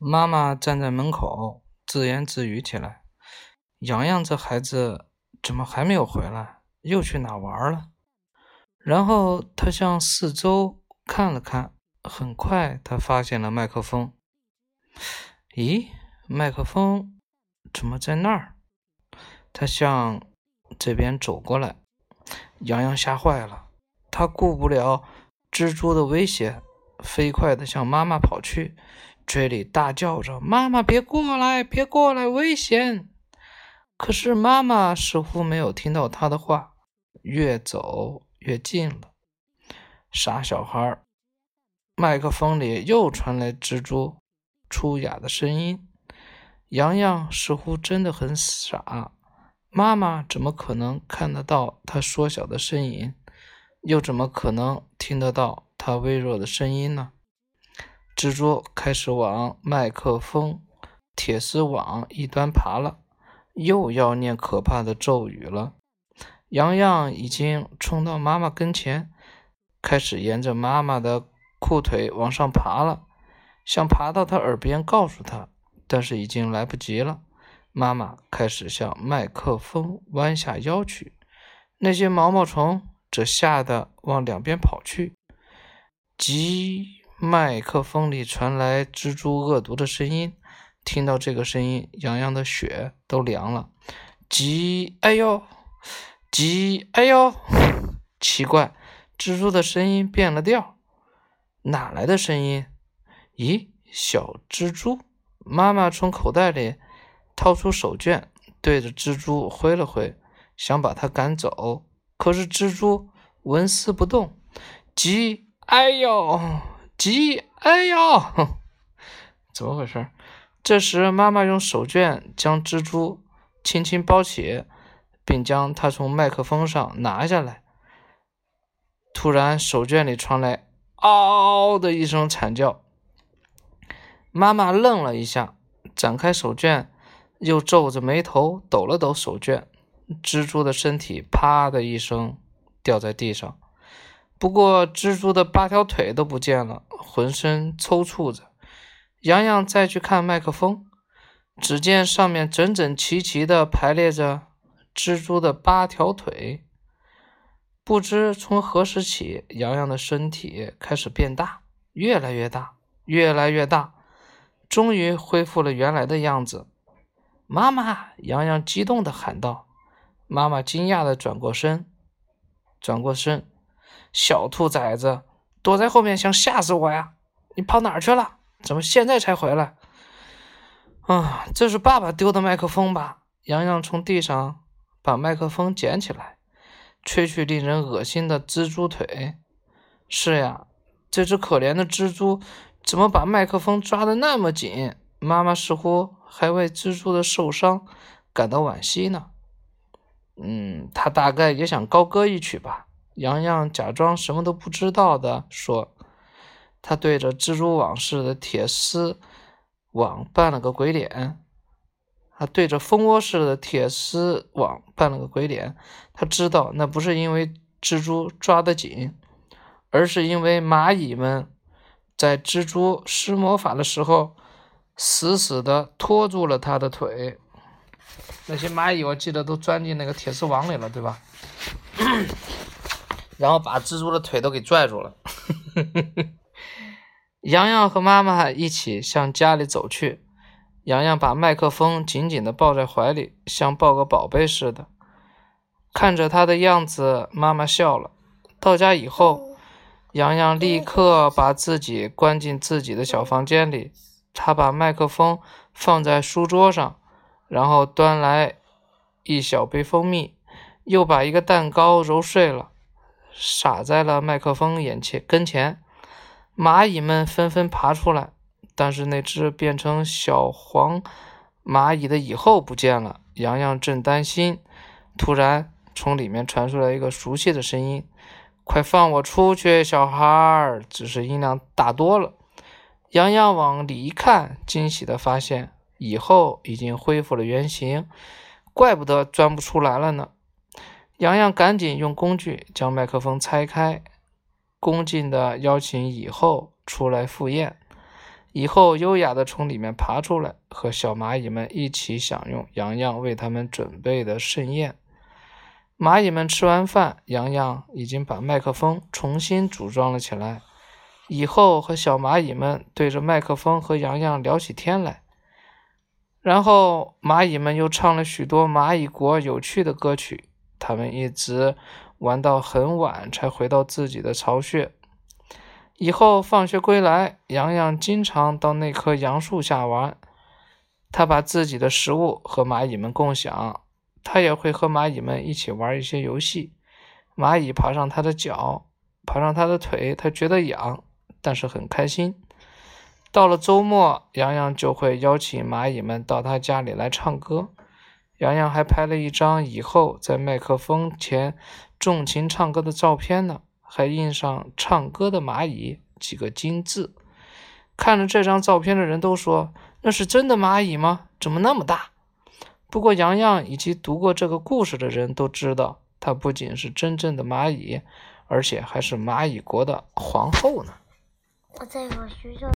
妈妈站在门口自言自语起来：“洋洋这孩子怎么还没有回来？又去哪玩了？”然后他向四周看了看，很快他发现了麦克风。咦，麦克风怎么在那儿？他向这边走过来，洋洋吓坏了，他顾不了蜘蛛的威胁，飞快地向妈妈跑去，嘴里大叫着：“妈妈，别过来，别过来，危险！”可是妈妈似乎没有听到他的话，越走越近了。傻小孩，麦克风里又传来蜘蛛粗哑的声音。洋洋似乎真的很傻。妈妈怎么可能看得到他缩小的身影？又怎么可能听得到他微弱的声音呢？蜘蛛开始往麦克风铁丝网一端爬了，又要念可怕的咒语了。洋洋已经冲到妈妈跟前，开始沿着妈妈的裤腿往上爬了，想爬到她耳边告诉她，但是已经来不及了。妈妈开始向麦克风弯下腰去，那些毛毛虫则吓得往两边跑去。急！麦克风里传来蜘蛛恶毒的声音，听到这个声音，洋洋的血都凉了。急！哎呦！急！哎呦！奇怪，蜘蛛的声音变了调，哪来的声音？咦，小蜘蛛！妈妈从口袋里。掏出手绢，对着蜘蛛挥了挥，想把它赶走。可是蜘蛛纹丝不动。急！哎呦！急！哎呦！怎么回事？这时，妈妈用手绢将蜘蛛轻轻包起，并将它从麦克风上拿下来。突然，手绢里传来“嗷”的一声惨叫。妈妈愣了一下，展开手绢。又皱着眉头抖了抖手绢，蜘蛛的身体啪的一声掉在地上。不过蜘蛛的八条腿都不见了，浑身抽搐着。洋洋再去看麦克风，只见上面整整齐齐地排列着蜘蛛的八条腿。不知从何时起，洋洋的身体开始变大，越来越大，越来越大，终于恢复了原来的样子。妈妈，洋洋激动地喊道。妈妈惊讶地转过身，转过身，小兔崽子，躲在后面想吓死我呀？你跑哪儿去了？怎么现在才回来？啊，这是爸爸丢的麦克风吧？洋洋从地上把麦克风捡起来，吹去令人恶心的蜘蛛腿。是呀，这只可怜的蜘蛛怎么把麦克风抓得那么紧？妈妈似乎还为蜘蛛的受伤感到惋惜呢。嗯，他大概也想高歌一曲吧。洋洋假装什么都不知道的说：“他对着蜘蛛网似的铁丝网扮了个鬼脸。他对着蜂窝似的铁丝网扮了个鬼脸。他知道那不是因为蜘蛛抓得紧，而是因为蚂蚁们在蜘蛛施魔法的时候。”死死的拖住了他的腿，那些蚂蚁我记得都钻进那个铁丝网里了，对吧？然后把蜘蛛的腿都给拽住了。洋洋和妈妈一起向家里走去，洋洋把麦克风紧紧的抱在怀里，像抱个宝贝似的。看着他的样子，妈妈笑了。到家以后，洋洋立刻把自己关进自己的小房间里。他把麦克风放在书桌上，然后端来一小杯蜂蜜，又把一个蛋糕揉碎了，洒在了麦克风眼前跟前。蚂蚁们纷纷爬出来，但是那只变成小黄蚂蚁的蚁后不见了。洋洋正担心，突然从里面传出来一个熟悉的声音：“快放我出去，小孩儿！”只是音量大多了。洋洋往里一看，惊喜地发现蚁后已经恢复了原形，怪不得钻不出来了呢。洋洋赶紧用工具将麦克风拆开，恭敬地邀请蚁后出来赴宴。以后优雅地从里面爬出来，和小蚂蚁们一起享用洋洋为他们准备的盛宴。蚂蚁们吃完饭，洋洋已经把麦克风重新组装了起来。以后和小蚂蚁们对着麦克风和洋洋聊起天来。然后蚂蚁们又唱了许多蚂蚁国有趣的歌曲。他们一直玩到很晚才回到自己的巢穴。以后放学归来，洋洋经常到那棵杨树下玩。他把自己的食物和蚂蚁们共享，他也会和蚂蚁们一起玩一些游戏。蚂蚁爬上他的脚，爬上他的腿，他觉得痒，但是很开心。到了周末，洋洋就会邀请蚂蚁们到他家里来唱歌。洋洋还拍了一张以后在麦克风前纵情唱歌的照片呢。还印上“唱歌的蚂蚁”几个金字。看了这张照片的人都说：“那是真的蚂蚁吗？怎么那么大？”不过，洋洋以及读过这个故事的人都知道，它不仅是真正的蚂蚁，而且还是蚂蚁国的皇后呢。我在我学校。